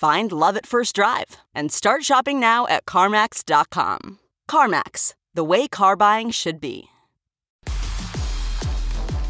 Find love at first drive and start shopping now at CarMax.com. CarMax, the way car buying should be.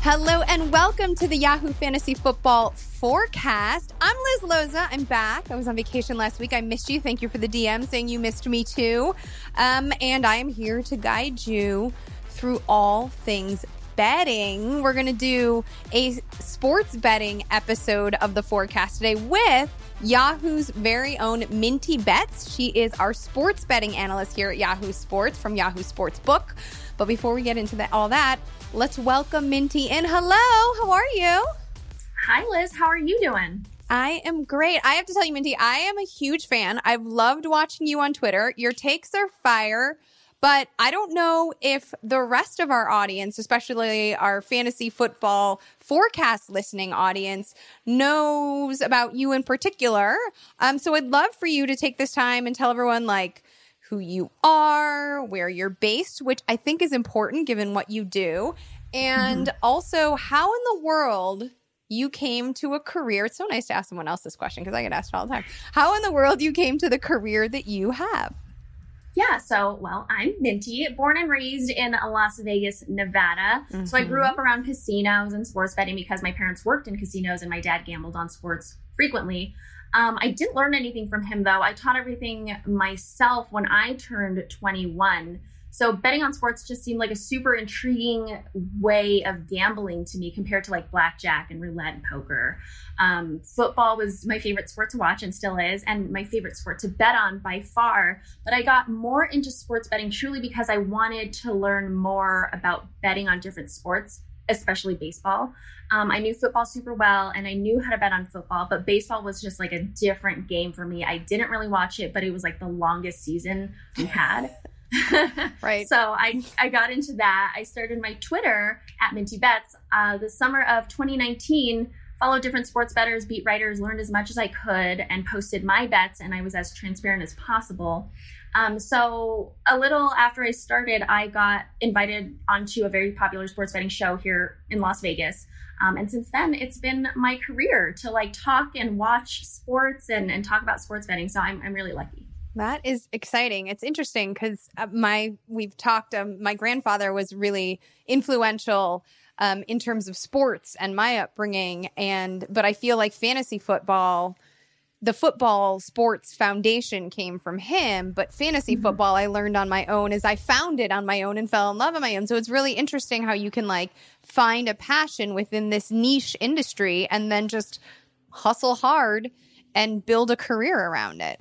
Hello and welcome to the Yahoo Fantasy Football Forecast. I'm Liz Loza. I'm back. I was on vacation last week. I missed you. Thank you for the DM saying you missed me too. Um, and I am here to guide you through all things betting. We're going to do a sports betting episode of the forecast today with Yahoo's very own Minty Betts. She is our sports betting analyst here at Yahoo Sports from Yahoo Sports Book. But before we get into that, all that, let's welcome Minty in. Hello, how are you? Hi, Liz. How are you doing? I am great. I have to tell you, Minty, I am a huge fan. I've loved watching you on Twitter. Your takes are fire. But I don't know if the rest of our audience, especially our fantasy football forecast listening audience, knows about you in particular. Um, so I'd love for you to take this time and tell everyone, like, who you are, where you're based, which I think is important given what you do, and mm-hmm. also how in the world you came to a career. It's so nice to ask someone else this question because I get asked all the time. How in the world you came to the career that you have? Yeah, so, well, I'm Minty, born and raised in Las Vegas, Nevada. Mm-hmm. So I grew up around casinos and sports betting because my parents worked in casinos and my dad gambled on sports frequently. Um, I didn't learn anything from him, though. I taught everything myself when I turned 21. So betting on sports just seemed like a super intriguing way of gambling to me compared to like blackjack and roulette and poker. Um, football was my favorite sport to watch and still is, and my favorite sport to bet on by far. But I got more into sports betting truly because I wanted to learn more about betting on different sports, especially baseball. Um, I knew football super well and I knew how to bet on football, but baseball was just like a different game for me. I didn't really watch it, but it was like the longest season we had. right. So I, I got into that. I started my Twitter at Minty Bets uh, the summer of 2019. Followed different sports bettors, beat writers, learned as much as I could, and posted my bets. And I was as transparent as possible. Um, so a little after I started, I got invited onto a very popular sports betting show here in Las Vegas. Um, and since then, it's been my career to like talk and watch sports and, and talk about sports betting. So I'm, I'm really lucky. That is exciting. It's interesting because uh, my we've talked. Um, my grandfather was really influential um, in terms of sports and my upbringing, and but I feel like fantasy football, the football sports foundation came from him. But fantasy mm-hmm. football, I learned on my own as I found it on my own and fell in love on my own. So it's really interesting how you can like find a passion within this niche industry and then just hustle hard and build a career around it.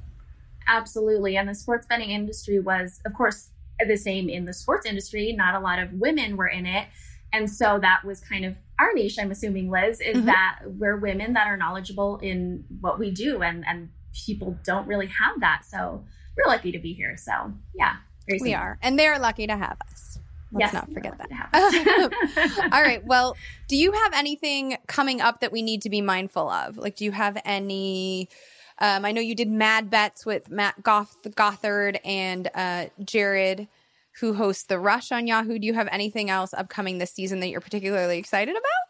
Absolutely. And the sports betting industry was, of course, the same in the sports industry. Not a lot of women were in it. And so that was kind of our niche, I'm assuming, Liz, is mm-hmm. that we're women that are knowledgeable in what we do and, and people don't really have that. So we're lucky to be here. So yeah. We are. And they're lucky to have us. Let's yes, not forget that. All right. Well, do you have anything coming up that we need to be mindful of? Like, do you have any um, I know you did Mad Bets with Matt Goth- Gothard and uh, Jared, who hosts The Rush on Yahoo. Do you have anything else upcoming this season that you're particularly excited about?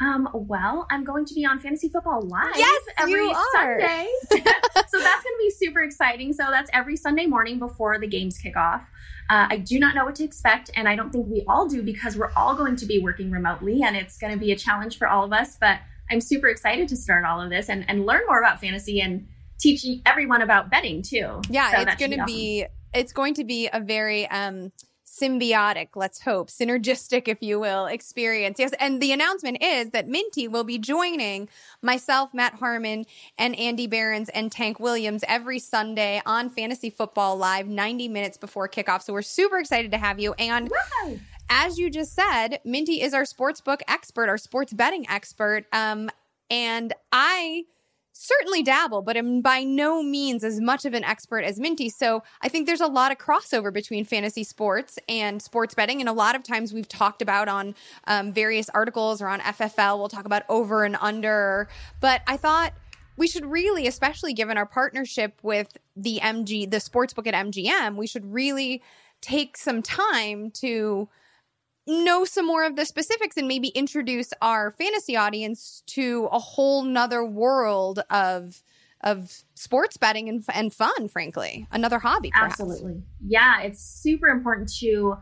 Um, well, I'm going to be on Fantasy Football Live yes, every Sunday. so that's going to be super exciting. So that's every Sunday morning before the games kick off. Uh, I do not know what to expect, and I don't think we all do because we're all going to be working remotely, and it's going to be a challenge for all of us. But I'm super excited to start all of this and, and learn more about fantasy and teach everyone about betting too. Yeah, So it's going to awesome. be it's going to be a very um symbiotic, let's hope, synergistic if you will, experience. Yes, and the announcement is that Minty will be joining myself, Matt Harmon, and Andy Behrens and Tank Williams every Sunday on Fantasy Football Live 90 minutes before kickoff. So we're super excited to have you and Wow. As you just said, Minty is our sports book expert, our sports betting expert. Um, and I certainly dabble, but am by no means as much of an expert as Minty. So I think there's a lot of crossover between fantasy sports and sports betting. And a lot of times we've talked about on um, various articles or on FFL, we'll talk about over and under. But I thought we should really, especially given our partnership with the MG, the sports book at MGM, we should really take some time to know some more of the specifics and maybe introduce our fantasy audience to a whole nother world of of sports betting and, and fun frankly another hobby perhaps. Absolutely. Yeah, it's super important to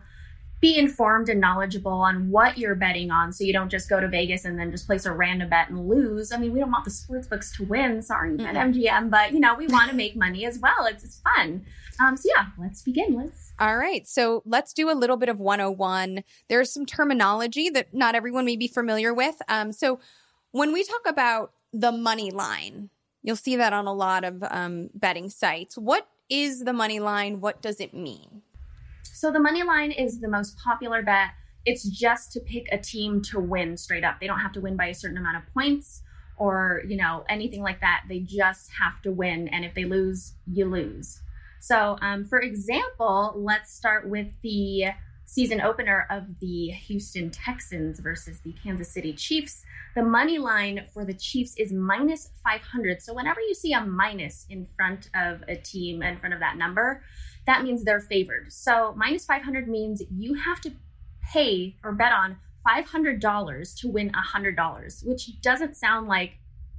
be informed and knowledgeable on what you're betting on so you don't just go to Vegas and then just place a random bet and lose. I mean, we don't want the sports books to win. Sorry, bet MGM, but you know, we want to make money as well. It's, it's fun. Um, so yeah, let's begin, Liz. all right so let's do a little bit of 101 there's some terminology that not everyone may be familiar with um, so when we talk about the money line you'll see that on a lot of um, betting sites what is the money line what does it mean So the money line is the most popular bet. It's just to pick a team to win straight up. They don't have to win by a certain amount of points or, you know, anything like that. They just have to win. And if they lose, you lose. So, um, for example, let's start with the season opener of the Houston Texans versus the Kansas City Chiefs. The money line for the Chiefs is minus 500. So, whenever you see a minus in front of a team, in front of that number, that means they're favored. So minus 500 means you have to pay or bet on $500 to win $100, which doesn't sound like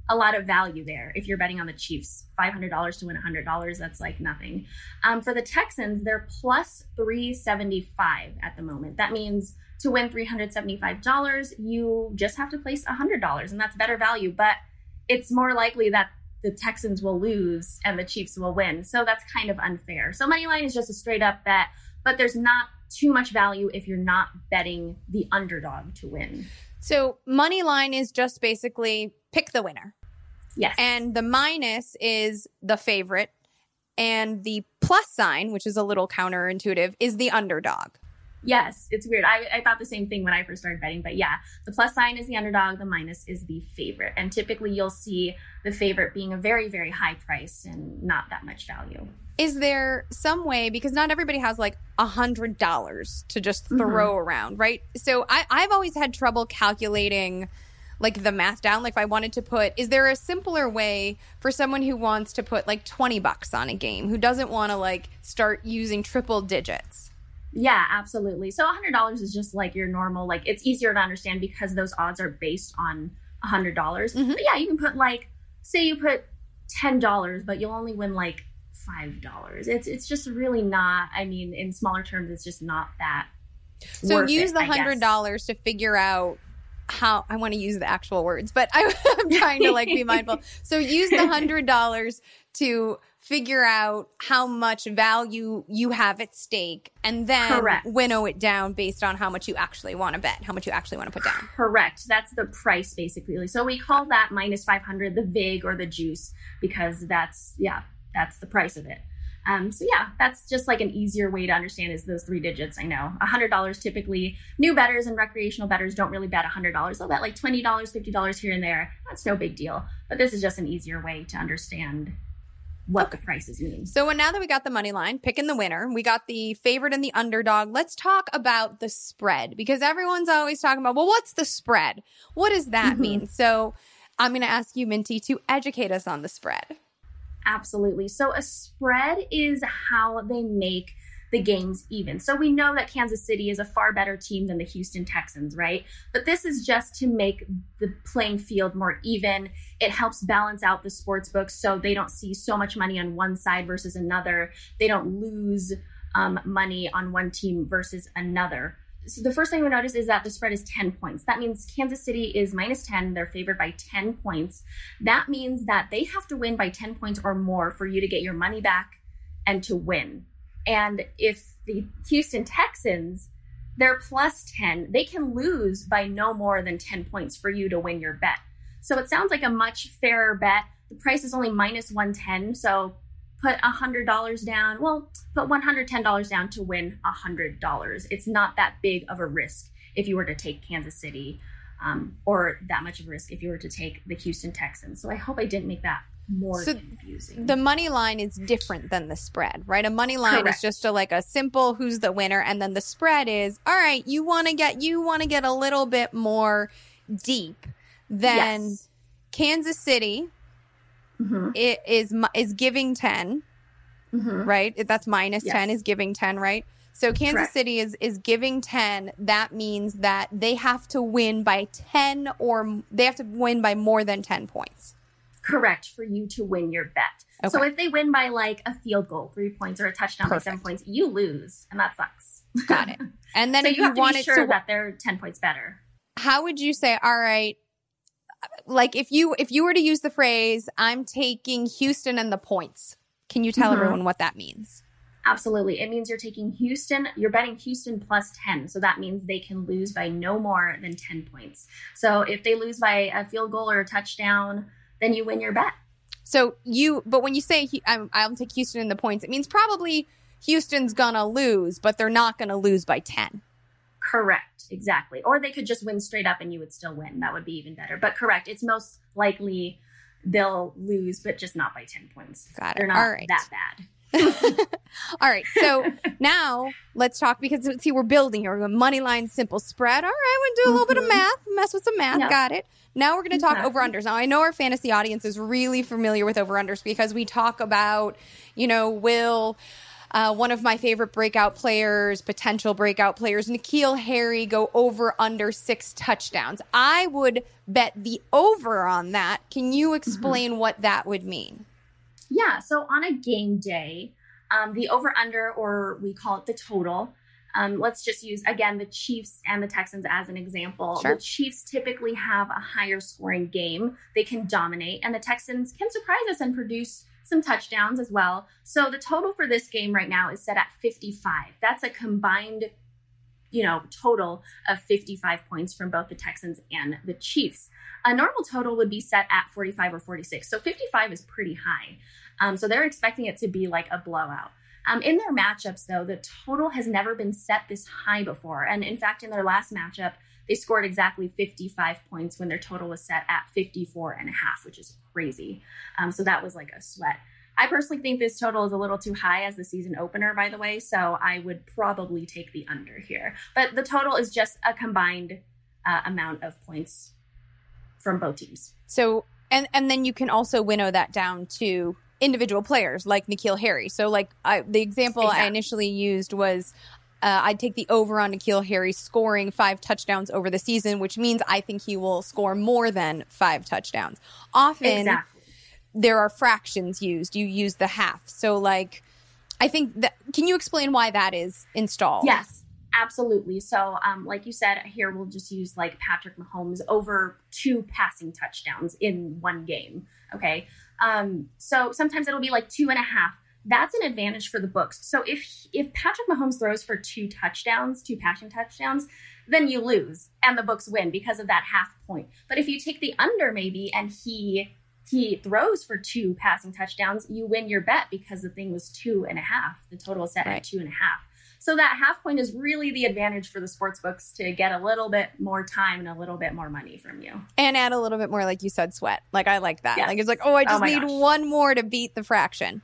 a lot of value there if you're betting on the Chiefs. $500 to win $100, that's like nothing. Um, for the Texans, they're plus 375 at the moment. That means to win $375, you just have to place $100, and that's better value. But it's more likely that the Texans will lose and the Chiefs will win. So that's kind of unfair. So money line is just a straight up bet, but there's not too much value if you're not betting the underdog to win. So money line is just basically pick the winner. Yes. And the minus is the favorite. And the plus sign, which is a little counterintuitive, is the underdog. Yes, it's weird. I, I thought the same thing when I first started betting, but yeah, the plus sign is the underdog, the minus is the favorite. And typically you'll see the favorite being a very, very high price and not that much value. Is there some way, because not everybody has like a hundred dollars to just mm-hmm. throw around, right? So I, I've always had trouble calculating like the math down. Like if I wanted to put, is there a simpler way for someone who wants to put like 20 bucks on a game, who doesn't want to like start using triple digits? Yeah, absolutely. So $100 is just like your normal, like it's easier to understand because those odds are based on $100. dollars Mhm. But yeah, you can put like, say you put $10, but you'll only win like $5. It's it's just really not, I mean, in smaller terms, it's just not that. So use it, the hundred dollars to figure out how I want to use the actual words, but I, I'm trying to like be mindful. So use the hundred dollars to figure out how much value you have at stake, and then Correct. winnow it down based on how much you actually want to bet, how much you actually want to put down. Correct. That's the price basically. So we call that minus 500 the VIG or the juice because that's, yeah, that's the price of it. Um, so yeah, that's just like an easier way to understand is those three digits. I know $100 typically new betters and recreational betters don't really bet $100. They'll bet like $20, $50 here and there. That's no big deal. But this is just an easier way to understand what the prices mean. So now that we got the money line, picking the winner, we got the favorite and the underdog. Let's talk about the spread because everyone's always talking about, well, what's the spread? What does that Mhm. mean? So I'm going to ask you, Minty, to educate us on the spread. Absolutely. So a spread is how they make the games even. So we know that Kansas City is a far better team than the Houston Texans, right? But this is just to make the playing field more even. It helps balance out the sports books so they don't see so much money on one side versus another. They don't lose um, money on one team versus another. So the first thing we notice is that the spread is 10 points. That means Kansas City is minus 10. They're favored by 10 points. That means that they have to win by 10 points or more for you to get your money back and to win. And if the Houston Texans, they're plus 10, they can lose by no more than 10 points for you to win your bet. So it sounds like a much fairer bet. The price is only minus 110. So put $100 down. Well, put $110 down to win $100. It's not that big of a risk if you were to take Kansas City um, or that much of a risk if you were to take the Houston Texans. So I hope I didn't make that more so confusing. The money line is different than the spread, right? A money line Correct. is just a, like a simple who's the winner and then the spread is all right, you want to get you want to get a little bit more deep than yes. Kansas City mm-hmm. it is is giving 10 mm-hmm. right that's minus yes. 10 is giving 10 right so kansas Correct. city is is giving 10 that means that they have to win by 10 or they have to win by more than 10 points correct for you to win your bet okay. so if they win by like a field goal three points or a touchdown Perfect. by seven points you lose and that sucks got it and then so if you, you want it sure to that they're 10 points better how would you say all right like if you if you were to use the phrase i'm taking houston and the points can you tell mm-hmm. everyone what that means? Absolutely. It means you're taking houston you're betting houston plus 10 so that means they can lose by no more than 10 points. So if they lose by a field goal or a touchdown then you win your bet. So you but when you say i'm i'll take houston in the points it means probably houston's gonna lose but they're not gonna lose by 10 Correct, exactly. Or they could just win straight up and you would still win. That would be even better. But correct, it's most likely they'll lose, but just not by 10 points. Got it. They're not All right. that bad. All right. So now let's talk because see, we're building here. We're money line, simple spread. All right. We're to do a little mm-hmm. bit of mm-hmm. math, mess with some math. Yep. Got it. Now we're going to talk exactly. over unders. Now I know our fantasy audience is really familiar with over unders because we talk about, you know, will uh, one of my favorite breakout players, potential breakout players, N'Keal Harry, go over under six touchdowns. I would bet the over on that. Can you mm-hmm. explain mm-hmm. what that would mean? Yeah. So on a game day, um, the over under, or we call it the total, um, let's just use again the Chiefs and the Texans as an example. Sure. The Chiefs typically have a higher scoring game, they can dominate, and the Texans can surprise us and produce some touchdowns as well. So the total for this game right now is set at 55. That's a combined, you know, total of 55 points from both the Texans and the Chiefs. A normal total would be set at 45 or 46. So 55 is pretty high. Um, so they're expecting it to be like a blowout. Um, in their matchups, though, the total has never been set this high before. And in fact, in their last matchup, they scored exactly 55 points when their total was set at 54 and a half, which is crazy. Um, so that was like a sweat. I personally think this total is a little too high as the season opener, by the way. So I would probably take the under here. But the total is just a combined uh, amount of points from both teams. So, and and then you can also winnow that down to individual players like N'Keal Harry. So, like I, the example exactly. I initially used was uh, I'd take the over on N'Keal Harry scoring five touchdowns over the season, which means I think he will score more than five touchdowns. Often, exactly. there are fractions used. You use the half. So, like, I think that. Can you explain why that is installed? Yes, absolutely. So, um, like you said, here we'll just use like Patrick Mahomes over two passing touchdowns in one game. Okay. Um, so sometimes it'll be like two and a half that's an advantage for the books. So if if Patrick Mahomes throws for two touchdowns, two passing touchdowns, then you lose and the books win because of that half point. But if you take the under maybe and he he throws for two passing touchdowns, you win your bet because the thing was two and a half. The total is set right. at two and a half. So that half point is really the advantage for the sports books to get a little bit more time and a little bit more money from you. And add a little bit more, like you said, sweat. Like I like that. Yes. Like it's like, oh, I just oh need gosh. one more to beat the fraction.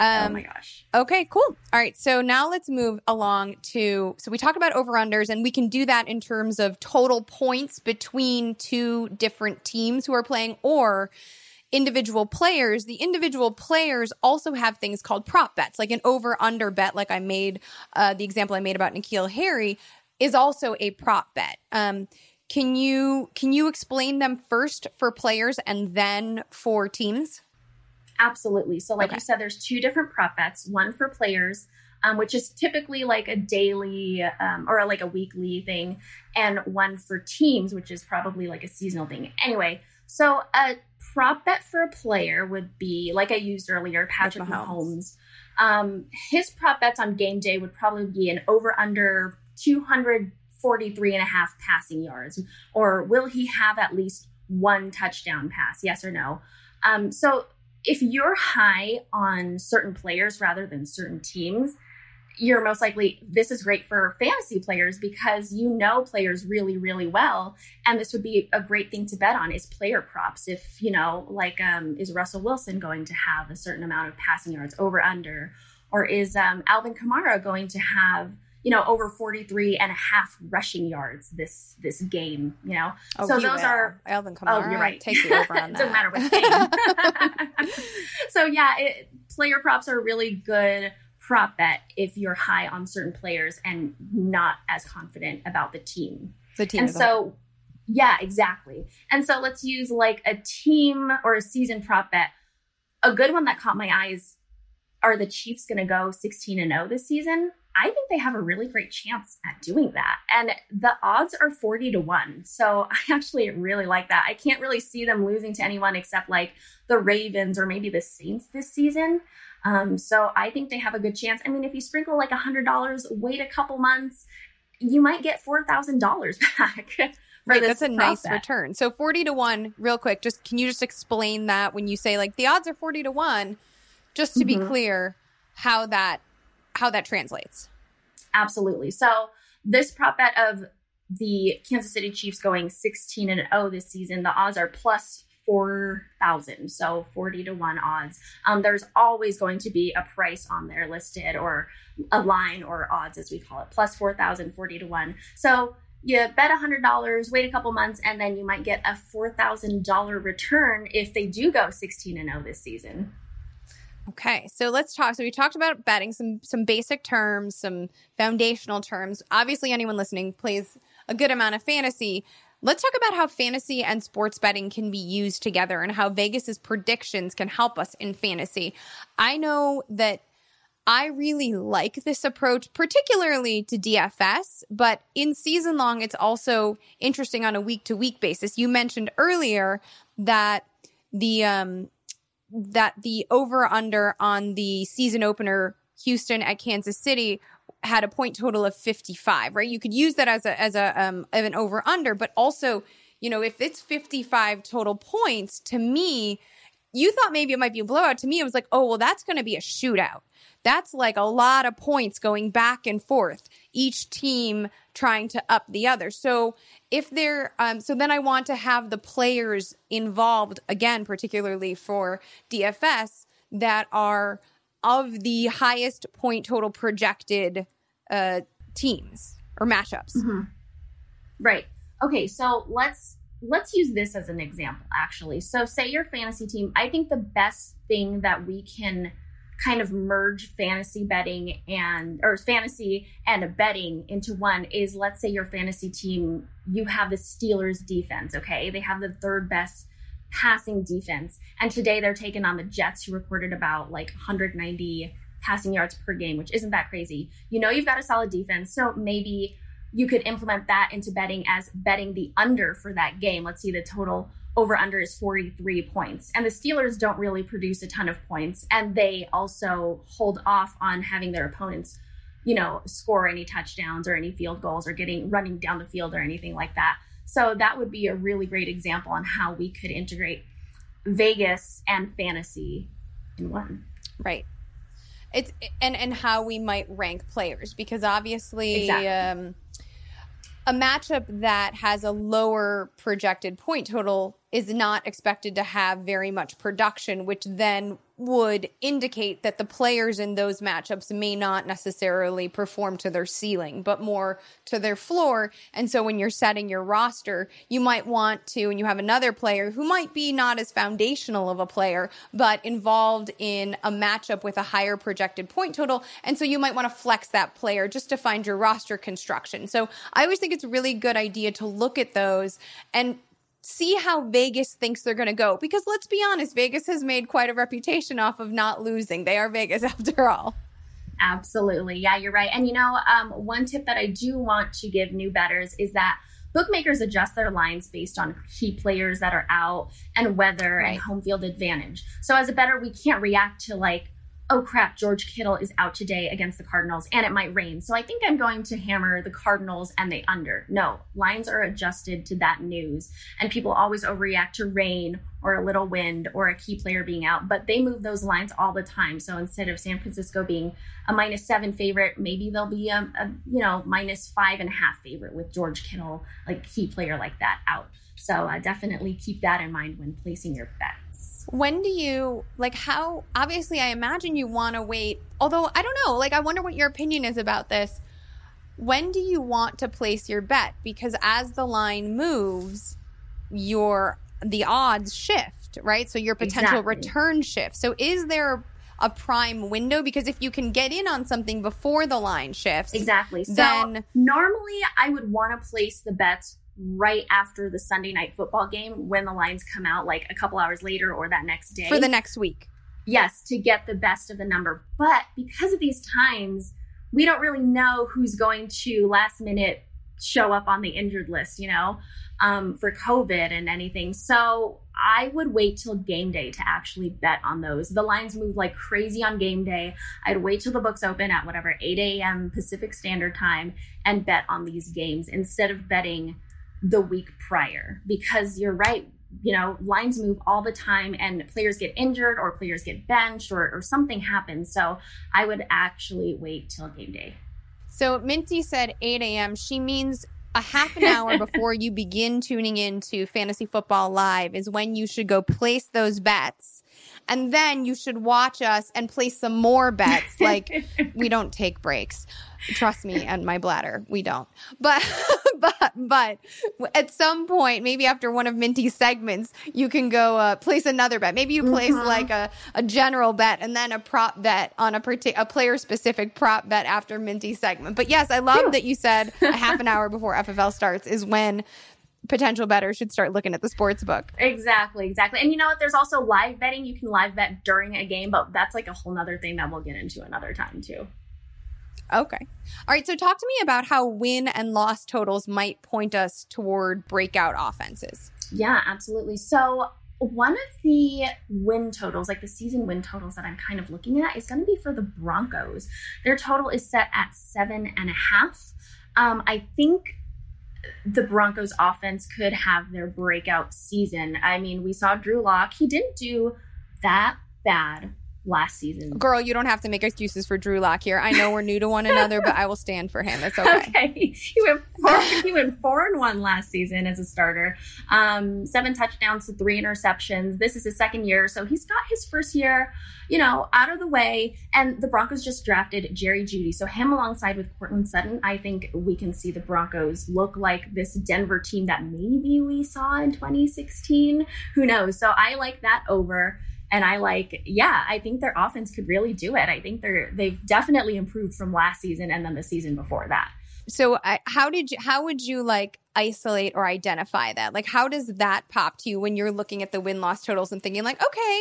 Oh um, oh my gosh. Okay, cool. All right. So now let's move along to. So we talked about over unders, and we can do that in terms of total points between two different teams who are playing or individual players. The individual players also have things called prop bets, like an over under bet, like I made uh, the example I made about N'Keal Harry is also a prop bet. Um, can you can you explain them first for players and then for teams? Absolutely. So, like okay. you said, there's two different prop bets one for players. um, which is typically like a daily um, or like a weekly thing, and one for teams, which is probably like a seasonal thing. Anyway, so a prop bet for a player would be like I used earlier, Patrick Mahomes. Mahomes. Um, his prop bets on game day would probably be an over under 243 and a half passing yards, or will he have at least one touchdown pass? Yes or no? Um, so if you're high on certain players rather than certain teams, you're most likely this is great for fantasy players because you know players really really well. And this would be a great thing to bet on is player props. If you know like um, is russell wilson going to have a certain amount of passing yards over under? Or is um, alvin kamara going to have you know over 43 and a half rushing yards this this game you know oh, so those will. are alvin kamara oh, oh you're right take the over on that doesn't matter what game so yeah it, player props are really good prop bet if you're high on certain players and not as confident about the team. The team. And so, yeah, exactly. And so let's use like a team or a season prop bet. A good one that caught my eyes are the Chiefs going to go 16 and 0 this season? I think they have a really great chance at doing that. And the odds are 40 to 1. So I actually really like that. I can't really see them losing to anyone except like the Ravens or maybe the Saints this season. Um, so I think they have a good chance. I mean, if you sprinkle like a $100, wait a couple months, you might get $4,000 back. Right, that's a nice return. So 40 to 1, real quick, just can you just explain that when you say like the odds are 40 to 1, just to mm-hmm. be clear how that how that translates. Absolutely. So this prop bet of the Kansas City Chiefs going 16 and 0 this season, the odds are plus 4,000. So 40 to 1 odds. Um, there's always going to be a price on there listed or a line or odds as we call it, plus 4,000, 40 to 1. So you bet $100, wait a couple months, and then you might get a $4,000 return if they do go 16 and 0 this season. Okay, so let's talk. So we talked about betting, some some basic terms, some foundational terms. Obviously, anyone listening plays a good amount of fantasy. Let's talk about how fantasy and sports betting can be used together and how Vegas's predictions can help us in fantasy. I know that I really like this approach, particularly to DFS, but in season long, it's also interesting on a week to week basis. You mentioned earlier that the um, that the over under on the season opener Houston at Kansas City had a point total of 55, right? You could use that as a as a um an over under, but also, you know, if it's 55 total points, to me, you thought maybe it might be a blowout. To me, it was like, oh, well, that's going to be a shootout. That's like a lot of points going back and forth, each team trying to up the other. So if they're, um, so then I want to have the players involved again, particularly for DFS that are of the highest point total projected uh, teams or matchups. Mm-hmm. Right. Okay. So let's let's use this as an example. Actually, so say your fantasy team. I think the best thing that we can kind of merge fantasy betting and or fantasy and a betting into one is let's say your fantasy team you have the Steelers defense okay they have the third best passing defense and today they're taking on the Jets who recorded about like 190 passing yards per game which isn't that crazy you know you've got a solid defense so maybe you could implement that into betting as betting the under for that game let's see the total over under is 43 points. And the Steelers don't really produce a ton of points. And they also hold off on having their opponents, you know, score any touchdowns or any field goals or getting running down the field or anything like that. So that would be a really great example on how we could integrate Vegas and fantasy in one. Right. It's and and how we might rank players because obviously exactly. um a matchup that has a lower projected point total is not expected to have very much production, which then would indicate that the players in those matchups may not necessarily perform to their ceiling, but more to their floor. And so when you're setting your roster, you might want to, and you have another player who might be not as foundational of a player, but involved in a matchup with a higher projected point total. And so you might want to flex that player just to find your roster construction. So I always think it's a really good idea to look at those and see how Vegas thinks they're going to go. Because let's be honest, Vegas has made quite a reputation off of not losing. They are Vegas after all. Absolutely. Yeah, you're right. And you know, um, one tip that I do want to give new betters is that bookmakers adjust their lines based on key players that are out and weather right. and home field advantage. So as a better, we can't react to like oh crap, George Kittle is out today against the Cardinals and it might rain. So I think I'm going to hammer the Cardinals and the under. No, lines are adjusted to that news. And people always overreact to rain or a little wind or a key player being out, but they move those lines all the time. So instead of San Francisco being a minus seven favorite, maybe they'll be a, a you know, minus five and a half favorite with George Kittle, like key player like that out. So uh, definitely keep that in mind when placing your bet. When do you like how obviously I imagine you want to wait, although I don't know, like I wonder what your opinion is about this. When do you want to place your bet? Because as the line moves, your the odds shift, right? So your potential exactly. return shifts. So is there a prime window because if you can get in on something before the line shifts exactly so then normally i would want to place the bets right after the Sunday night football game when the lines come out, like a couple hours later or that next day. For the next week. Yes, to get the best of the number. But because of these times, we don't really know who's going to last minute show up on the injured list, you know, um, for COVID and anything. So I would wait till game day to actually bet on those. The lines move like crazy on game day. I'd wait till the books open at whatever 8 a.m. Pacific Standard Time and bet on these games instead of betting the week prior. Because you're right you know lines move all the time and players get injured or players get benched or, or something happens. So i would actually wait till game day. So minty said 8 a.m she means a half an hour before you begin tuning into fantasy football live is when you should go place those bets and then you should watch us and place some more bets like we don't take breaks Trust me and my bladder, we don't. But but but at some point, maybe after one of Minty's segments, you can go uh, place another bet. Maybe you place mm-hmm. like a, a general bet and then a prop bet on a partic- a player specific prop bet after Minty's segment. But yes, I love that you said a half an hour before FFL starts is when potential bettors should start looking at the sports book. Exactly, exactly. And you know what? There's also live betting. You can live bet during a game, but that's like a whole nother thing that we'll get into another time too. Okay. All right. So talk to me about how win and loss totals might point us toward breakout offenses. Yeah, absolutely. So one of the win totals, like the season win totals that I'm kind of looking at, is going to be for the Broncos. Their total is set at seven and a half. Um, I think the Broncos offense could have their breakout season. I mean, we saw Drew Lock. He didn't do that bad last season. Girl, you don't have to make excuses for Drew Lock here. I know we're new to one another, but I will stand for him. It's okay. okay. He went four, he went four and one last season as a starter. Um, seven touchdowns to three interceptions. This is his second year, so he's got his first year, you know, out of the way. And the Broncos just drafted Jerry Jeudy, so him alongside with Courtland Sutton, I think we can see the Broncos look like this Denver team that maybe we saw in 2016. Who knows? So I like that over. And I like, yeah, I think their offense could really do it. I think they're they've definitely improved from last season and then the season before that. So, I, how did you? How would you like isolate or identify that? Like, how does that pop to you when you're looking at the win loss totals and thinking like, okay,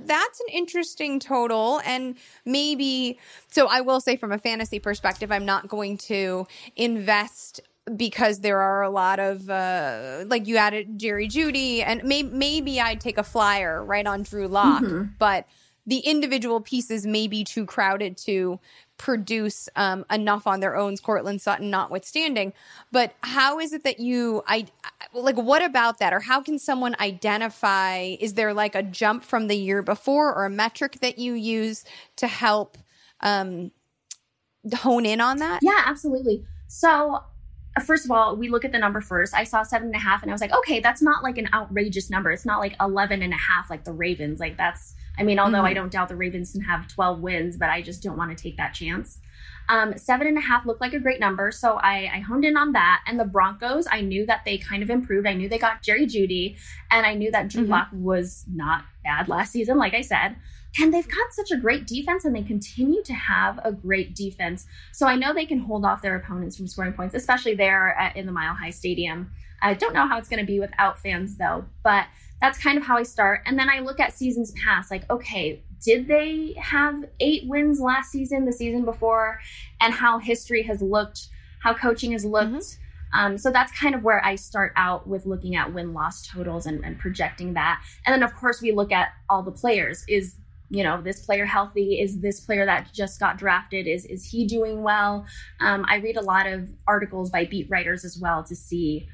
that's an interesting total, and maybe. So, I will say from a fantasy perspective, I'm not going to invest because there are a lot of uh, like you added Jerry Jeudy and may- maybe I'd take a flyer right on Drew Lock, mm-hmm. but the individual pieces may be too crowded to produce um, enough on their own, Courtland Sutton notwithstanding. But how is it that you, I like, what about that? Or how can someone identify? Is there like a jump from the year before or a metric that you use to help um, hone in on that? Yeah, absolutely. So first of all, we look at the number first. I saw seven and a half and I was like, okay, that's not like an outrageous number. It's not like 11 and a half like the Ravens. Like that's, I mean, although mm-hmm. I don't doubt the Ravens can have 12 wins, but I just don't want to take that chance. Um, seven and a half looked like a great number. So I, I honed in on that. And the Broncos, I knew that they kind of improved. I knew they got Jerry Jeudy and I knew that Drew mm-hmm. Lock was not bad last season, like I said. And they've got such a great defense and they continue to have a great defense. So I know they can hold off their opponents from scoring points, especially there at, in the Mile High Stadium. I don't know how it's going to be without fans though, but that's kind of how I start. And then I look at seasons past, like, okay, did they have eight wins last season, the season before, and how history has looked, how coaching has looked. Mm-hmm. Um, so that's kind of where I start out with looking at win loss totals and, and projecting that. And then, of course, we look at all the players. Is you know this player healthy is this player that just got drafted is is he doing well um, i read a lot of articles by beat writers as well to see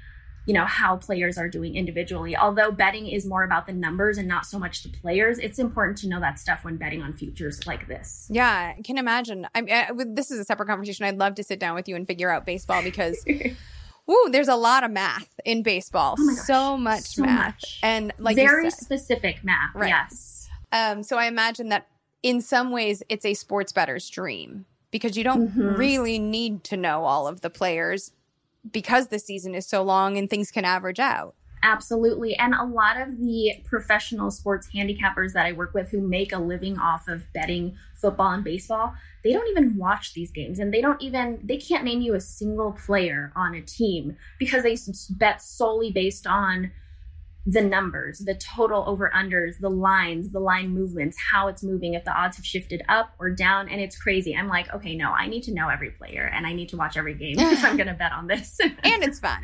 you know how players are doing individually although betting is more about the numbers and not so much the players it's important to know that stuff when betting on futures like this yeah i can imagine i mean this is a separate conversation i'd love to sit down with you and figure out baseball because Ooh, there's a lot of math in baseball. Oh so much so math. Much. And like very specific math. Right. Yes. Um, so I imagine that in some ways it's a sports better's dream because you don't mm-hmm. really need to know all of the players because the season is so long and things can average out. Absolutely. And a lot of the professional sports handicappers that I work with who make a living off of betting football and baseball, they don't even watch these games and they don't even, they can't name you a single player on a team because they bet solely based on the numbers, the total over unders, the lines, the line movements, how it's moving, if the odds have shifted up or down. And it's crazy. I'm like, okay, no, I need to know every player and I need to watch every game if I'm going to bet on this. and it's fun.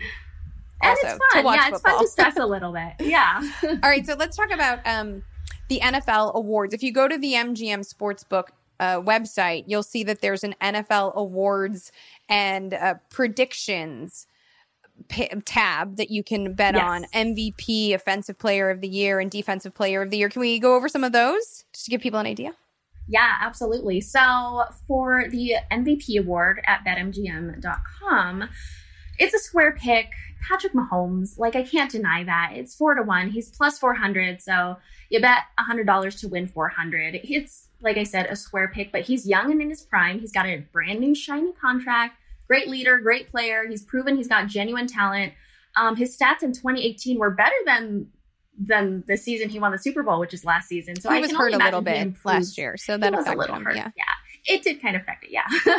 and it's fun. Yeah, it's fun to stress a little bit. Yeah. All right. So let's talk about um, the NFL awards. If you go to the MGM Sportsbook uh, website, you'll see that there's an NFL awards and uh, predictions tab that you can bet yes. on MVP, Offensive Player of the Year, and Defensive Player of the Year. Can we go over some of those just to give people an idea? Yeah, absolutely. So for the MVP award at betmgm.com, it's a square pick. Patrick Mahomes, like I can't deny that. It's four to one. He's plus 400. So you bet $100 to win 400. It's, like I said, a square pick, but he's young and in his prime. He's got a brand new shiny contract great leader, great player. He's proven he's got genuine talent. Um, his stats in 2018 were better than than the season he won the Super Bowl, which is last season. So he I was hurt a little bit last year, so that was a little him, hurt. Yeah. yeah, it did kind of affect it. Yeah,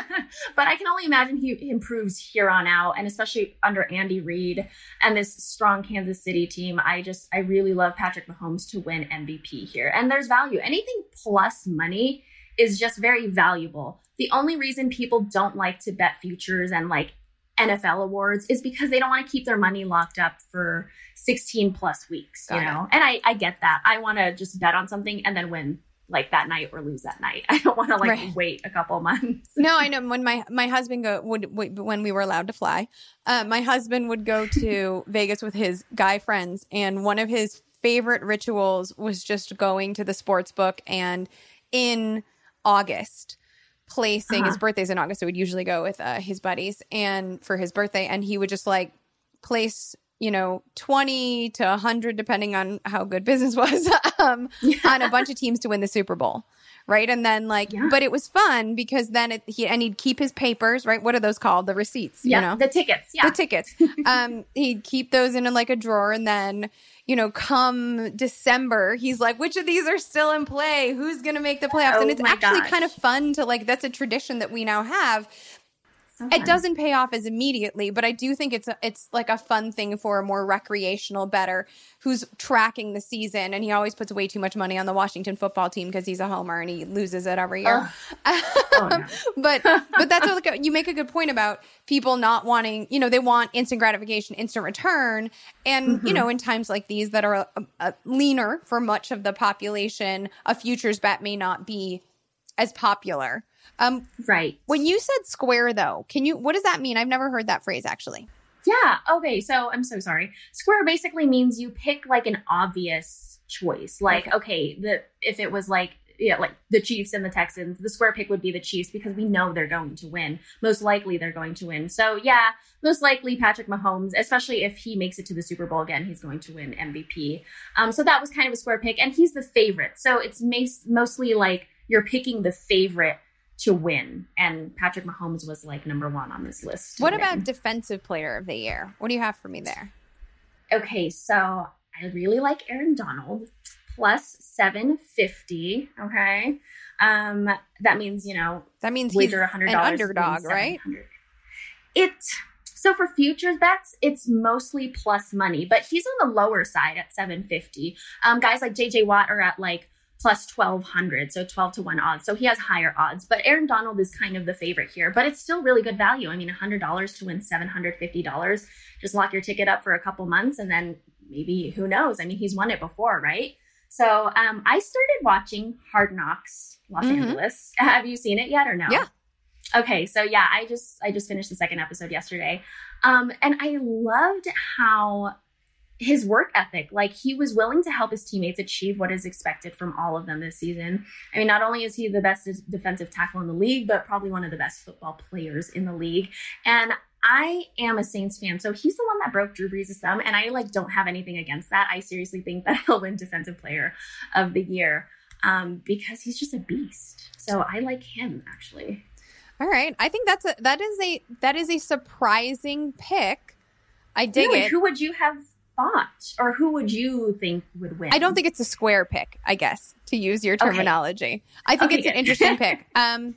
but I can only imagine he improves here on out, and especially under Andy Reid and this strong Kansas City team. I just I really love Patrick Mahomes to win MVP here, and there's value. Anything plus money is just very valuable. The only reason people don't like to bet futures and like NFL awards is because they don't want to keep their money locked up for 16 plus weeks, Got you know? It. And I, I get that. I want to just bet on something and then win like that night or lose that night. I don't want to like right. wait a couple months. no, I know when my my husband go would, would when we were allowed to fly, uh, my husband would go to Vegas with his guy friends, and one of his favorite rituals was just going to the sports book and in August placing uh-huh. his birthday's in August, so we'd usually go with uh, his buddies and for his birthday, and he would just like place you know 20 to 100 depending on how good business was um, yeah. on a bunch of teams to win the super bowl right and then like yeah. but it was fun because then it, he and he'd keep his papers right what are those called the receipts yeah you know the tickets yeah the tickets um he'd keep those in like a drawer and then you know, come December, he's like, which of these are still in play? Who's going to make the playoffs? Oh and it's actually gosh. kind of fun to like, that's a tradition that we now have. So it doesn't pay off as immediately, but I do think it's a, it's like a fun thing for a more recreational better who's tracking the season and he always puts way too much money on the Washington football team because he's a homer and he loses it every year. Oh, no. but but that's what you make a good point about people not wanting, you know, they want instant gratification, instant return, and mm-hmm. you know, in times like these that are a, a leaner for much of the population, a futures bet may not be as popular. Um, right. When you said square, though, can you? What does that mean? I've never heard that phrase actually. Yeah. Okay. So I'm so sorry. Square basically means you pick like an obvious choice. Like, okay, the if it was like yeah, like the Chiefs and the Texans, the square pick would be the Chiefs because we know they're going to win. Most likely they're going to win. So yeah, most likely Patrick Mahomes, especially if he makes it to the Super Bowl again, he's going to win MVP. Um, so that was kind of a square pick, and he's the favorite. So it's mostly like you're picking the favorite to win. And Patrick Mahomes was like number one on this list. What about defensive player of the year? What do you have for me there? Okay, so I really like Aaron Donald plus 750. Okay. Um, that means, you know, that means he's $100 an underdog, right? It so for futures bets, it's mostly plus money, but he's on the lower side at 750. Um, guys like JJ Watt are at like plus 1200 so 12 to 1 odds. So he has higher odds but aaron donald is kind of the favorite here but it's still really good value. I mean $100 to win $750 just lock your ticket up for a couple months and then maybe who knows? I mean he's won it before right? So um, i started watching hard knocks los mm-hmm. angeles. Have you seen it yet or no? Yeah. Okay so yeah i just i just finished the second episode yesterday. Um, and i loved how his work ethic. Like he was willing to help his teammates achieve what is expected from all of them this season. I mean, not only is he the best defensive tackle in the league, but probably one of the best football players in the league. And I am a Saints fan, so he's the one that broke Drew Brees' thumb, and I like don't have anything against that. I seriously think that he'll win Defensive Player of the Year um, because he's just a beast. So I like him actually. All right, I think that's a that is a that is a surprising pick. I dig really? it. Who would you have thought or who would you think would win? I don't think it's a square pick, I guess, to use your terminology. Okay. I think okay, it's good. an interesting pick. Um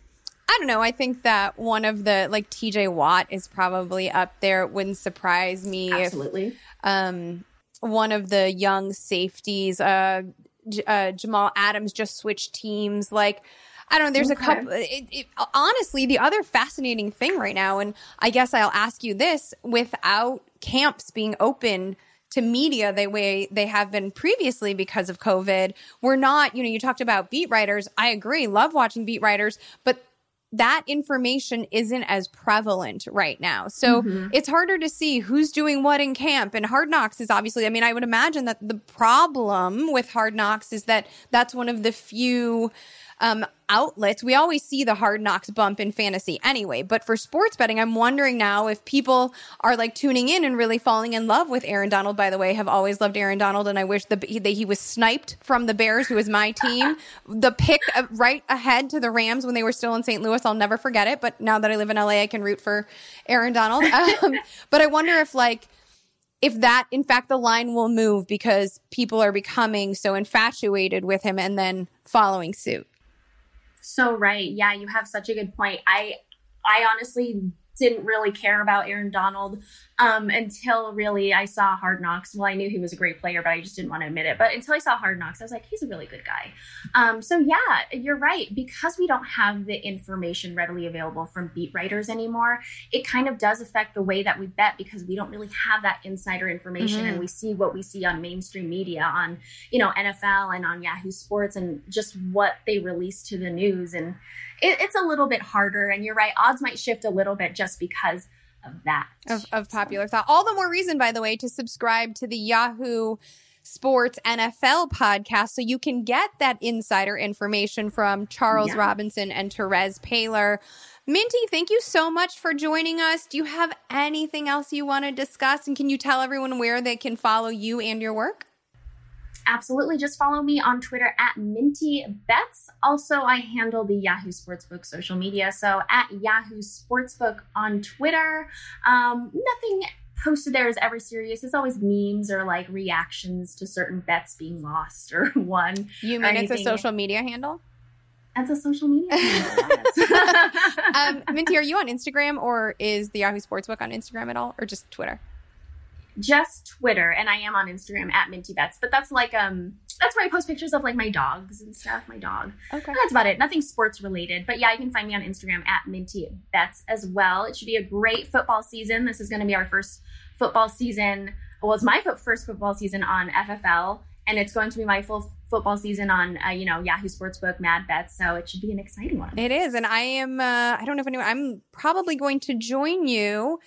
I don't know. I think that one of the like TJ Watt is probably up there. It wouldn't surprise me Absolutely. if um one of the young safeties uh, J- uh Jamal Adams just switched teams like I don't know. There's okay. a couple. It, it, honestly, the other fascinating thing right now, and I guess I'll ask you this: without camps being open to media the way they have been previously because of COVID. We're not, you know, you talked about beat writers. I agree, love watching beat writers, but that information isn't as prevalent right now. So mm-hmm. it's harder to see who's doing what in camp. And Hard Knocks is obviously, I mean, I would imagine that the problem with Hard Knocks is that that's one of the few um, outlets. We always see the hard knocks bump in fantasy anyway. But for sports betting, I'm wondering now if people are like tuning in and really falling in love with Aaron Donald. By the way, have always loved Aaron Donald, and I wish that he, he, was sniped from the Bears, who was my team. the pick right ahead to the Rams when they were still in St. Louis, I'll never forget it. But now that I live in LA, I can root for Aaron Donald. Um, but I wonder if like if that in fact the line will move because people are becoming so infatuated with him and then following suit so right. Yeah, you have such a good point. I I honestly didn't really care about Aaron Donald um, until really I saw Hard Knocks. Well, I knew he was a great player, but I just didn't want to admit it. But until I saw Hard Knocks, I was like, he's a really good guy. Um, so yeah, you're right. Because we don't have the information readily available from beat writers anymore, it kind of does affect the way that we bet because we don't really have that insider information, mm-hmm. and we see what we see on mainstream media, on you know NFL and on Yahoo Sports, and just what they release to the news and it, it's a little bit harder. And you're right, odds might shift a little bit just because of that. Of, of popular thought. All the more reason, by the way, to subscribe to the Yahoo Sports NFL podcast so you can get that insider information from Charles Robinson and Terez Paylor. Minty, thank you so much for joining us. Do you have anything else you want to discuss? And can you tell everyone where they can follow you and your work? Absolutely just follow me on Twitter at Minty Bets. Also, I handle the Yahoo Sportsbook social media. So at Yahoo Sportsbook on Twitter. Um, nothing posted there is ever serious. It's always memes or like reactions to certain bets being lost or won. You mean it's a social media handle? As a social media handle, um, Minty, are you on Instagram or is the Yahoo Sportsbook on Instagram at all or just Twitter? Just Twitter, and I am on Instagram at Minty Bets. But that's like um that's where I post pictures of like my dogs and stuff. My dog. Okay. that's about it. Nothing sports related. But yeah, you can find me on Instagram at Minty Bets as well. It should be a great football season. This is going to be our first football season. Well, it's my first football season on FFL, and it's going to be my full football season on uh, you know Yahoo Sportsbook, Mad Bets. So it should be an exciting one. It is, and I am. Uh, I don't know if anyone. I'm probably going to join you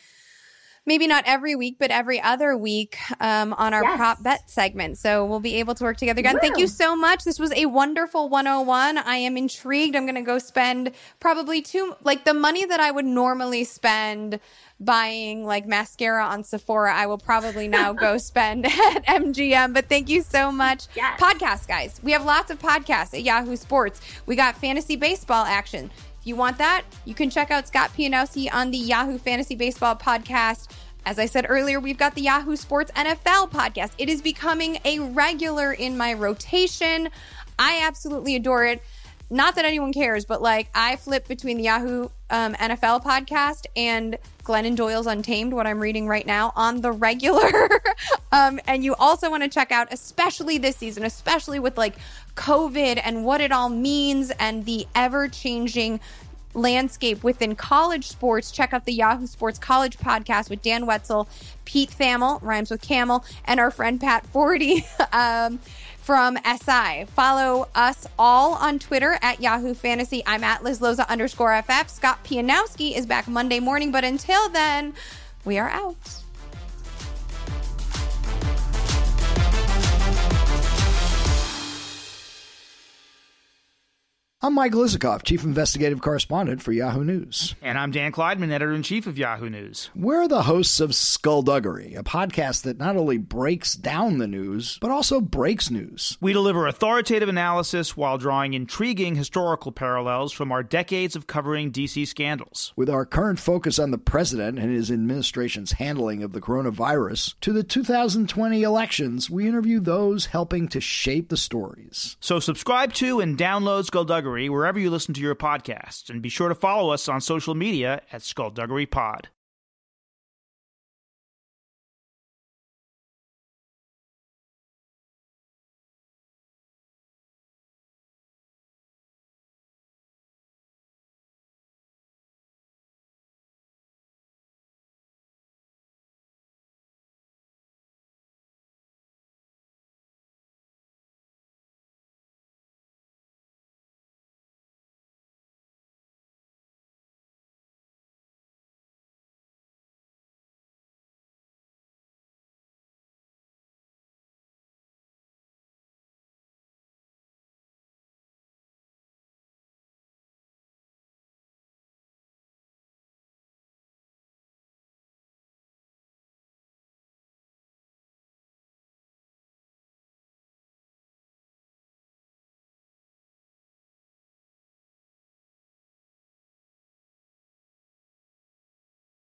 maybe not every week, but every other week um, on our yes. prop bet segment. So we'll be able to work together again. Woo. Thank you so much. This was a wonderful 101. I am intrigued. I'm going to go spend probably two, like the money that I would normally spend buying like mascara on Sephora, I will probably now go spend at MGM. But thank you so much. Yes. Podcast, guys. We have lots of podcasts at Yahoo Sports. We got fantasy baseball action. If you want that, you can check out Scott Pianowski on the Yahoo Fantasy Baseball podcast. As I said earlier, we've got the Yahoo Sports NFL podcast. It is becoming a regular in my rotation. I absolutely adore it. Not that anyone cares, but like I flip between the Yahoo um, NFL podcast and Glennon Doyle's Untamed, what I'm reading right now, on the regular. um, and you also want to check out, especially this season, especially with like COVID and what it all means and the ever changing landscape within college sports, check out the Yahoo Sports College podcast with Dan Wetzel, Pete Thamel, rhymes with camel, and our friend Pat Forde um, from SI. Follow us all on Twitter at Yahoo Fantasy. I'm at Liz Loza underscore FF. Scott Pianowski is back Monday morning, but until then, we are out. I'm Mike Isikoff, Chief Investigative Correspondent for Yahoo News. And I'm Dan Klaidman, Editor in Chief of Yahoo News. We're the hosts of Skullduggery, a podcast that not only breaks down the news, but also breaks news. We deliver authoritative analysis while drawing intriguing historical parallels from our decades of covering DC scandals. With our current focus on the president and his administration's handling of the coronavirus, to the 2020 elections, we interview those helping to shape the stories. So subscribe to and download Skullduggery wherever you listen to your podcasts, and be sure to follow us on social media at Skullduggery Pod.